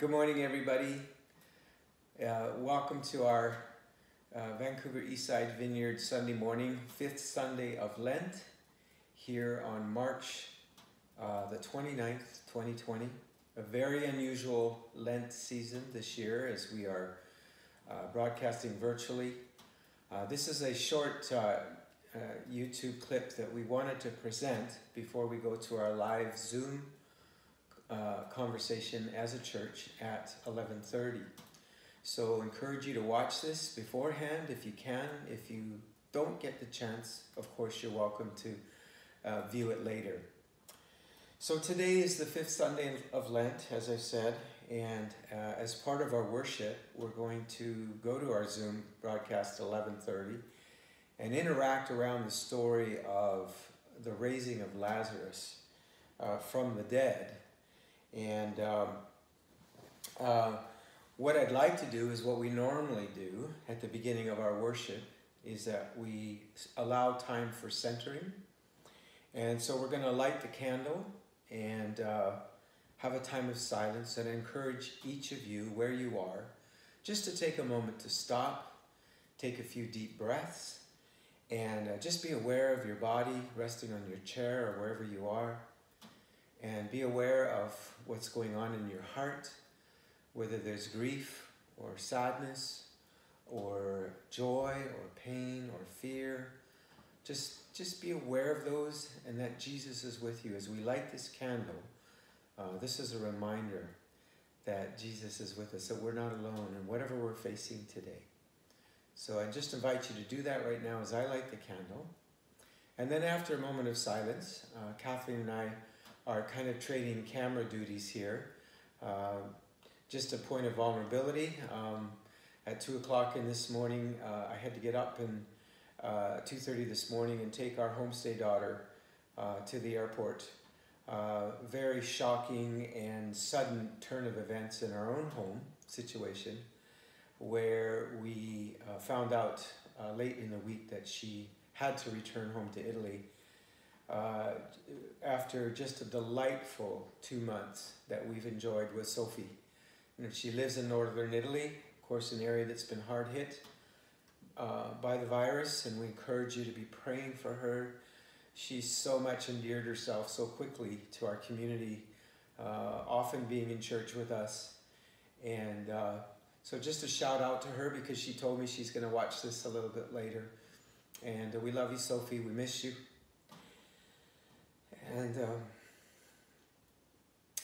Good morning, everybody. Uh, welcome to our uh, Vancouver Eastside Vineyard Sunday morning, fifth Sunday of Lent, here on March uh, the 29th, 2020. A very unusual Lent season this year as we are uh, broadcasting virtually. Uh, this is a short uh, YouTube clip that we wanted to present before we go to our live Zoom uh, conversation as a church at 11:30. So encourage you to watch this beforehand if you can. If you don't get the chance, of course you're welcome to uh, view it later. So today is the fifth Sunday of Lent, as I said, and uh, as part of our worship, we're going to go to our Zoom broadcast 11:30 and interact around the story of the raising of Lazarus uh, from the dead and um, uh, what I'd like to do is what we normally do at the beginning of our worship is that we allow time for centering. And so we're going to light the candle and uh, have a time of silence and encourage each of you where you are just to take a moment to stop, take a few deep breaths, and uh, just be aware of your body resting on your chair or wherever you are and be aware of what's going on in your heart, whether there's grief or sadness or joy or pain or fear. Just, just be aware of those and that Jesus is with you. As we light this candle, uh, this is a reminder that Jesus is with us, that we're not alone in whatever we're facing today. So I just invite you to do that right now as I light the candle. And then after a moment of silence, uh, Kathleen and I are kind of trading camera duties here. Uh, just a point of vulnerability. Um, at 2 o'clock in this morning, uh, I had to get up and uh, 2.30 this morning and take our homestay daughter uh, to the airport. Uh, very shocking and sudden turn of events in our own home situation where we found out late in the week that she had to return home to Italy uh, after just a delightful two months that we've enjoyed with Sophie. And she lives in northern Italy, of course, an area that's been hard hit uh, by the virus, and we encourage you to be praying for her. She's so much endeared herself so quickly to our community, uh, often being in church with us. And uh, so just a shout out to her because she told me she's going to watch this a little bit later. And we love you, Sophie. We miss you. And um,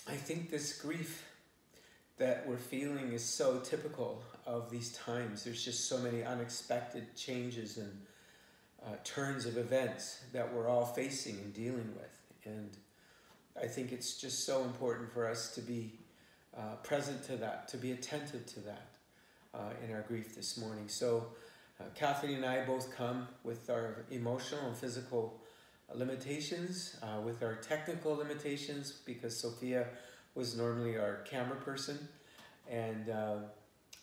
I think this grief that we're feeling is so typical of these times. There's just so many unexpected changes and uh, turns of events that we're all facing and dealing with. And I think it's just so important for us to be uh, present to that, to be attentive to that uh, in our grief this morning. So, uh, Kathleen and I both come with our emotional and physical limitations, uh, with our technical limitations, because Sophia was normally our camera person, and uh,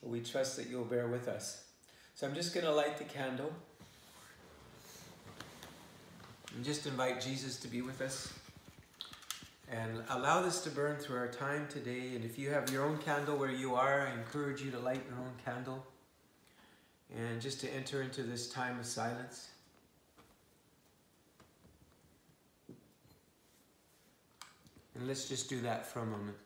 we trust that you'll bear with us. So I'm just going to light the candle and just invite Jesus to be with us and allow this to burn through our time today. And if you have your own candle where you are, I encourage you to light your own candle and just to enter into this time of silence. And let's just do that for a moment.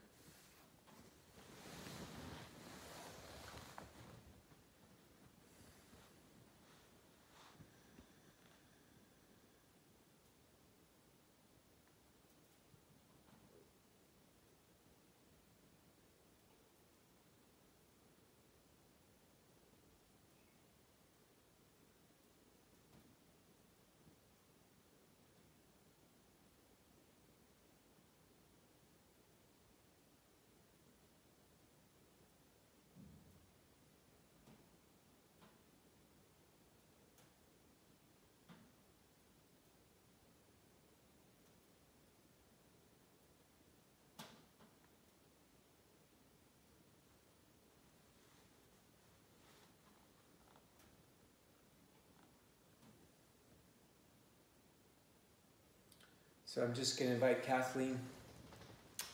So I'm just going to invite Kathleen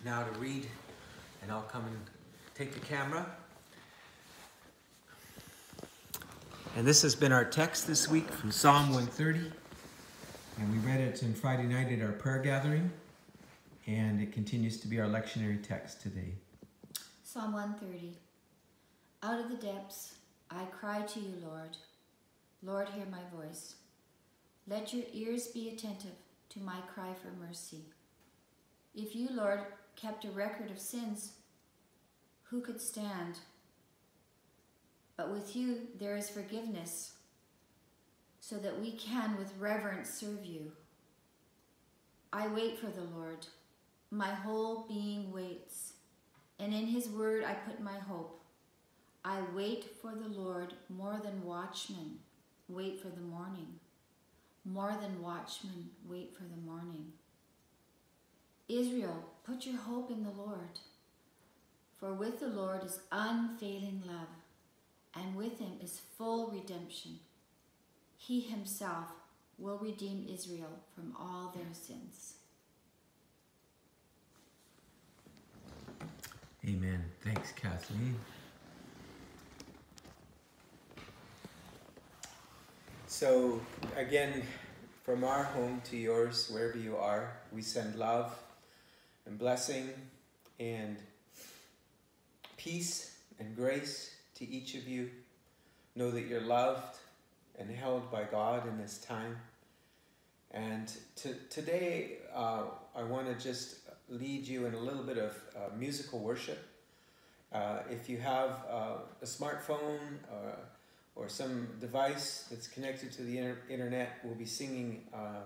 now to read, and I'll come and take the camera. And this has been our text this week from Psalm 130. And we read it on Friday night at our prayer gathering. And it continues to be our lectionary text today. Psalm 130. Out of the depths I cry to you, Lord. Lord, hear my voice. Let your ears be attentive to my cry for mercy. If you, Lord, kept a record of sins, who could stand? But with you there is forgiveness, so that we can with reverence serve you. I wait for the Lord. My whole being waits, and in his word I put my hope. I wait for the Lord more than watchmen wait for the morning. More than watchmen wait for the morning. Israel, put your hope in the Lord. For with the Lord is unfailing love, and with him is full redemption. He himself will redeem Israel from all their sins. Amen. Thanks, Kathleen. So, again, from our home to yours, wherever you are, we send love and blessing and peace and grace to each of you. Know that you're loved and held by God in this time. And to, today, uh, I want to just lead you in a little bit of uh, musical worship. Uh, if you have uh, a smartphone uh, or some device that's connected to the inter- internet, we'll be singing uh,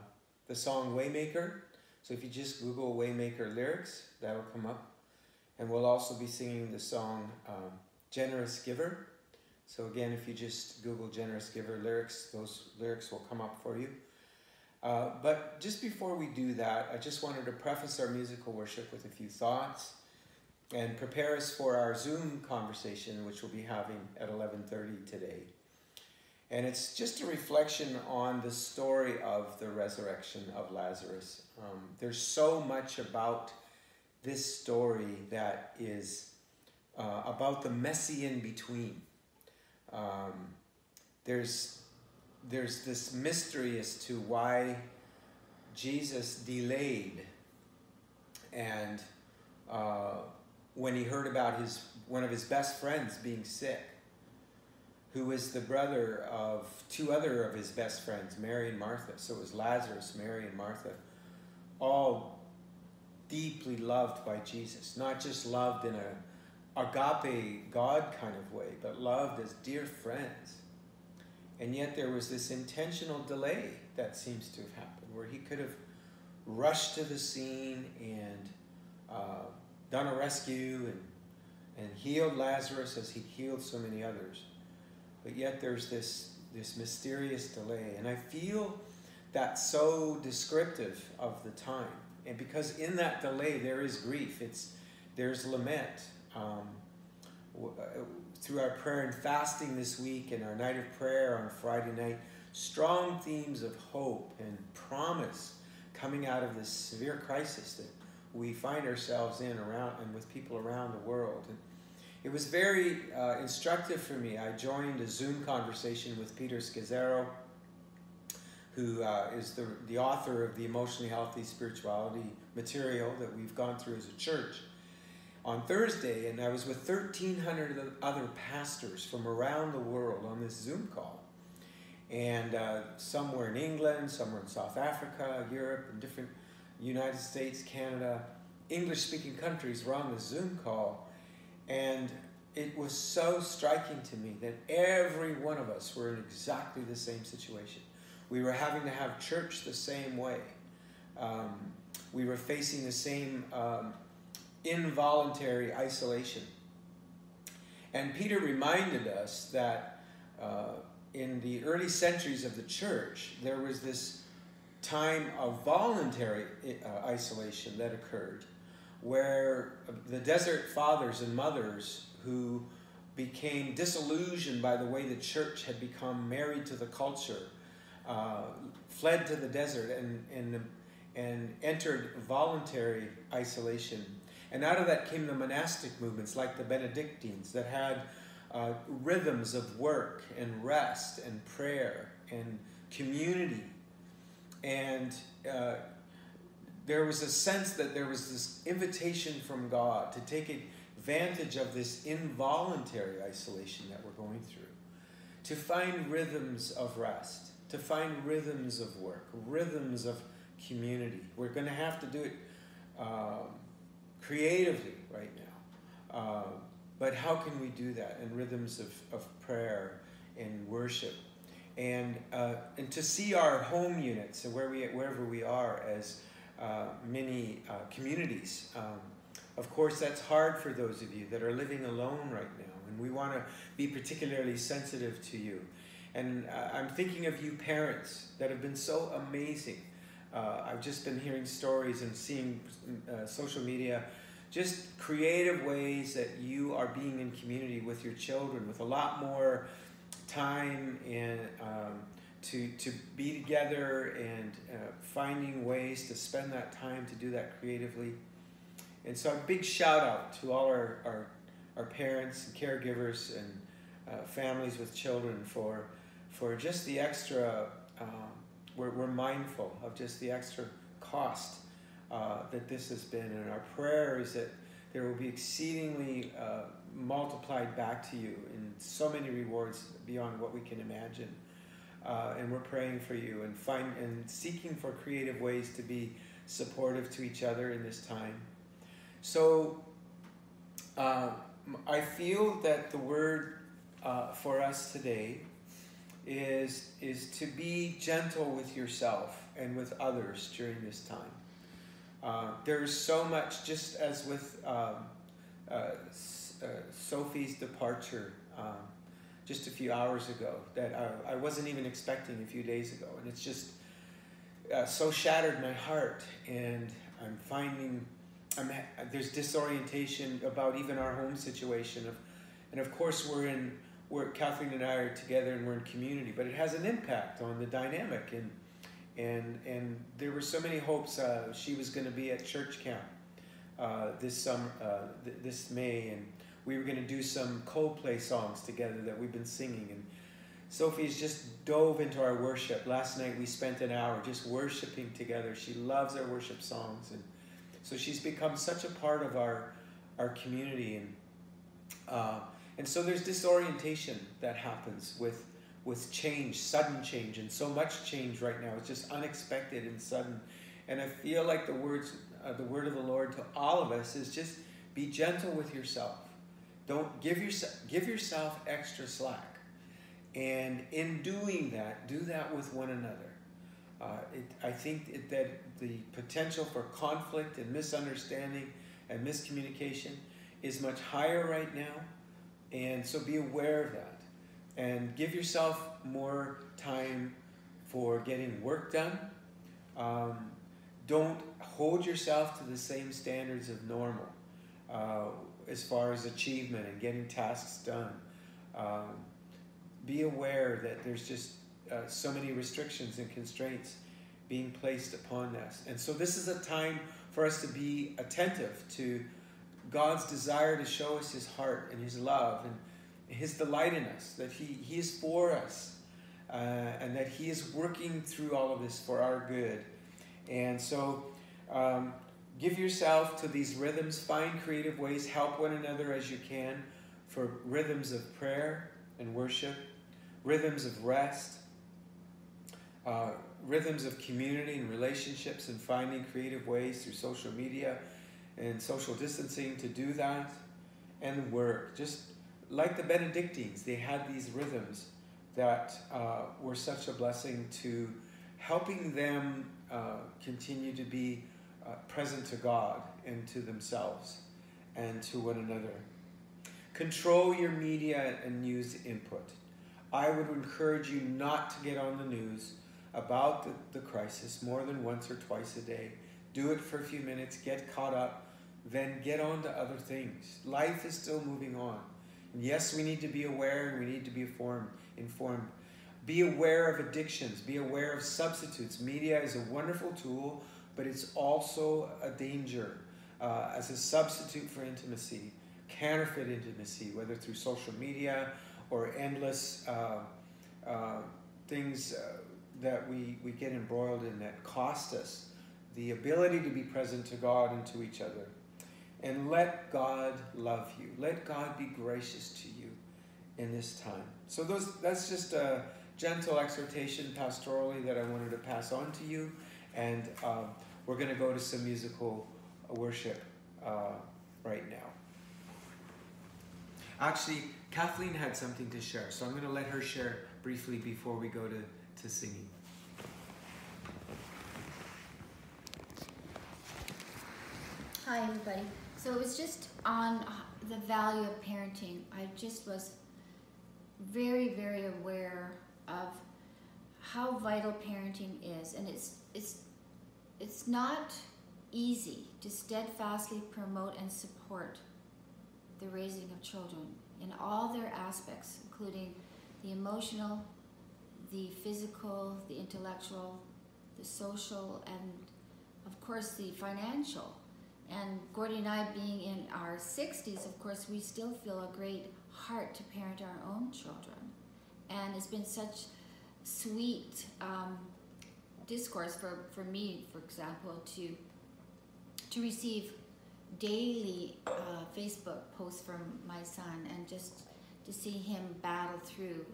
the song Waymaker. So if you just Google Waymaker lyrics, that'll come up. And we'll also be singing the song um, Generous Giver. So again, if you just Google Generous Giver lyrics, those lyrics will come up for you. Uh, but just before we do that, I just wanted to preface our musical worship with a few thoughts and prepare us for our Zoom conversation, which we'll be having at 11:30 today. And it's just a reflection on the story of the resurrection of Lazarus. Um, there's so much about this story that is uh, about the messy in between. Um, there's there's this mystery as to why Jesus delayed, and uh, when he heard about his one of his best friends being sick, who was the brother of two other of his best friends, Mary and Martha. So it was Lazarus, Mary, and Martha, all deeply loved by Jesus, not just loved in a agape God kind of way, but loved as dear friends. And yet there was this intentional delay that seems to have happened, where he could have rushed to the scene and uh, done a rescue and, and healed Lazarus as he healed so many others but yet there's this this mysterious delay. And i feel that's so descriptive of the time. And because in that delay there is grief. It's there's lament um, uh, through our prayer and fasting this week and our night of prayer on friday night strong themes of hope and promise coming out of this severe crisis that we find ourselves in around and with people around the world. And it was very uh, instructive for me. I joined a Zoom conversation with Peter Scazzero, who uh, is the, the author of the Emotionally Healthy Spirituality material that we've gone through as a church on Thursday, and I was with 1,300 other pastors from around the world on this Zoom call. And uh, some were in England, some were in South Africa, Europe, and different United States, Canada, English speaking countries were on the Zoom call and it was so striking to me that every one of us were in exactly the same situation. We were having to have church the same way. Um, we were facing the same um, involuntary isolation. And Peter reminded us that uh, in the early centuries of the church, there was this time of voluntary uh, isolation that occurred where the desert fathers and mothers who became disillusioned by the way the church had become married to the culture uh, fled to the desert and, and, and entered voluntary isolation. And out of that came the monastic movements like the Benedictines that had uh, rhythms of work and rest and prayer and community. And uh, there was a sense that there was this invitation from God to take advantage of this involuntary isolation that we're going through, to find rhythms of rest, to find rhythms of work, rhythms of community. We're going to have to do it um, creatively right now. Uh, but how can we do that in rhythms of, of prayer and worship? And, uh, and to see our home units and where we, wherever we are as many uh, communities. Um, of course, that's hard for those of you that are living alone right now, and we want to be particularly sensitive to you. And uh, I'm thinking of you parents that have been so amazing. Uh, I've just been hearing stories and seeing uh, social media, just creative ways that you are being in community with your children with a lot more time and um, to, to be together and uh, finding ways to spend that time to do that creatively. And so, a big shout out to all our, our, our parents and caregivers and uh, families with children for, for just the extra, um, we're, we're mindful of just the extra cost uh, that this has been. And our prayer is that there will be exceedingly uh, multiplied back to you in so many rewards beyond what we can imagine uh, and we're praying for you and find and seeking for creative ways to be supportive to each other in this time. So uh, I feel that the word uh, for us today is is to be gentle with yourself and with others during this time. Uh, there's so much, just as with um, uh, uh, Sophie's departure. Um, just a few hours ago that I, I wasn't even expecting a few days ago. And it's just uh, so shattered my heart. And I'm finding I'm, there's disorientation about even our home situation. Of, and of course, we're in, we're, Kathleen and I are together and we're in community, but it has an impact on the dynamic. And, and, and there were so many hopes. Uh, she was going to be at church camp uh, this summer, uh, th- this May, and we were going to do some Coldplay songs together that we've been singing. And Sophie's just dove into our worship. Last night we spent an hour just worshiping together. She loves our worship songs. And so she's become such a part of our, our community. And, uh, and so there's disorientation that happens with, with change, sudden change, and so much change right now. It's just unexpected and sudden. And I feel like the words, uh, the word of the Lord to all of us is just be gentle with yourself don't give yourself give yourself extra slack, and in doing that, do that with one another. Uh, it, I think it, that the potential for conflict and misunderstanding and miscommunication is much higher right now, and so be aware of that, and give yourself more time for getting work done. Um, don't hold yourself to the same standards of normal. Uh, as far as achievement and getting tasks done. Um, be aware that there's just uh, so many restrictions and constraints being placed upon us. And so, this is a time for us to be attentive to God's desire to show us His heart and His love and His delight in us, that He, he is for us, uh, and that He is working through all of this for our good. And so, um, Give yourself to these rhythms. Find creative ways. Help one another as you can for rhythms of prayer and worship, rhythms of rest, uh, rhythms of community and relationships, and finding creative ways through social media and social distancing to do that, and work. Just like the Benedictines, they had these rhythms that uh, were such a blessing to helping them uh, continue to be uh, present to God and to themselves and to one another. Control your media and news input. I would encourage you not to get on the news about the, the crisis more than once or twice a day. Do it for a few minutes, get caught up, then get on to other things. Life is still moving on. And yes, we need to be aware and we need to be informed. informed. Be aware of addictions, be aware of substitutes. Media is a wonderful tool but it's also a danger. uh, as a substitute for intimacy, counterfeit intimacy, whether through social media or endless uh, uh, things uh, that we, we get embroiled in that cost us the ability to be present to God and to each other. And let God love you. Let God be gracious to you in this time. So those that's just a gentle exhortation pastorally that I wanted to pass on to you. And um, we're going to go to some musical worship uh, right now. Actually, Kathleen had something to share, so I'm going to let her share briefly before we go to, to singing. Hi, everybody. So it was just on the value of parenting. I just was very, very aware of how vital parenting is, and it's it's it's not easy to steadfastly promote and support the raising of children in all their aspects, including the emotional, the physical, the intellectual, the social, and of course the financial. And Gordie and I, being in our 60s, of course, we still feel a great heart to parent our own children. And it's been such sweet um, discourse for, for me, for example, to to receive daily uh, Facebook posts from my son and just to see him battle through,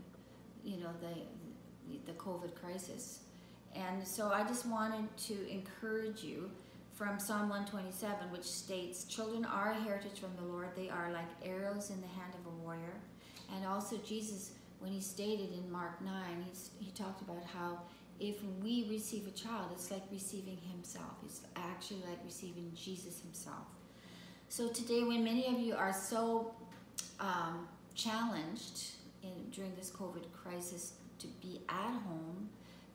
you know, the the COVID crisis. And so I just wanted to encourage you from Psalm 127, which states, Children are a heritage from the Lord. They are like arrows in the hand of a warrior. And also, Jesus, when he stated in Mark 9, he's, he talked about how if we receive a child, it's like receiving himself. It's actually like receiving Jesus himself. So today, when many of you are so um, challenged in, during this COVID crisis to be at home,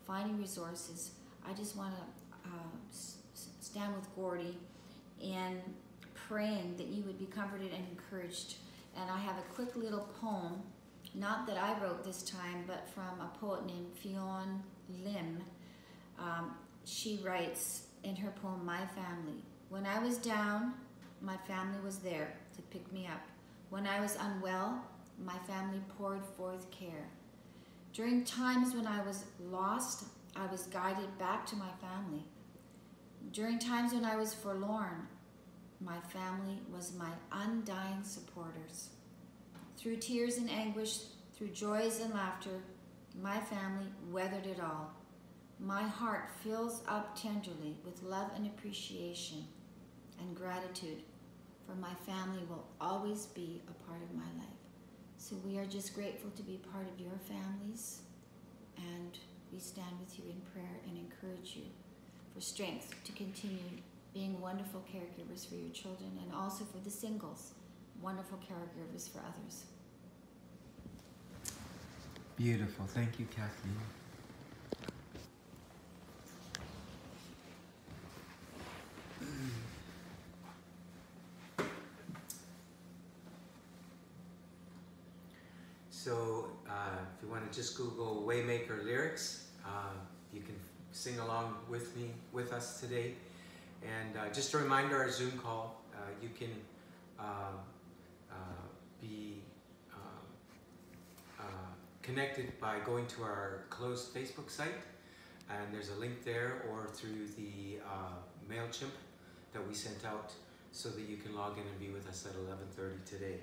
finding resources, I just want to uh, stand with Gordie and praying that you would be comforted and encouraged. And I have a quick little poem, not that I wrote this time, but from a poet named Fionn Lim. Um, she writes in her poem, My Family. When I was down, my family was there to pick me up. When I was unwell, my family poured forth care. During times when I was lost, I was guided back to my family. During times when I was forlorn, my family was my undying supporters. Through tears and anguish, through joys and laughter, my family weathered it all. My heart fills up tenderly with love and appreciation and gratitude, for my family will always be a part of my life. So we are just grateful to be part of your families, and we stand with you in prayer and encourage you for strength to continue being wonderful caregivers for your children and also for the singles, wonderful caregivers for others. Beautiful. Thank you, Kathleen. So, uh, if you want to just Google Waymaker lyrics, uh, you can sing along with me, with us today. And uh, just a reminder, our Zoom call, uh, you can uh, uh, be connected by going to our closed Facebook site, and there's a link there, or through the uh, MailChimp that we sent out so that you can log in and be with us at 11.30 today.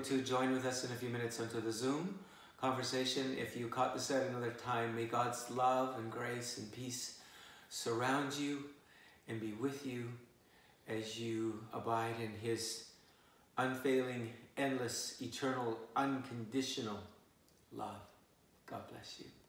Able to join with us in a few minutes onto the Zoom conversation, if you caught this at another time, may God's love and grace and peace surround you and be with you as you abide in His unfailing, endless, eternal, unconditional love. God bless you.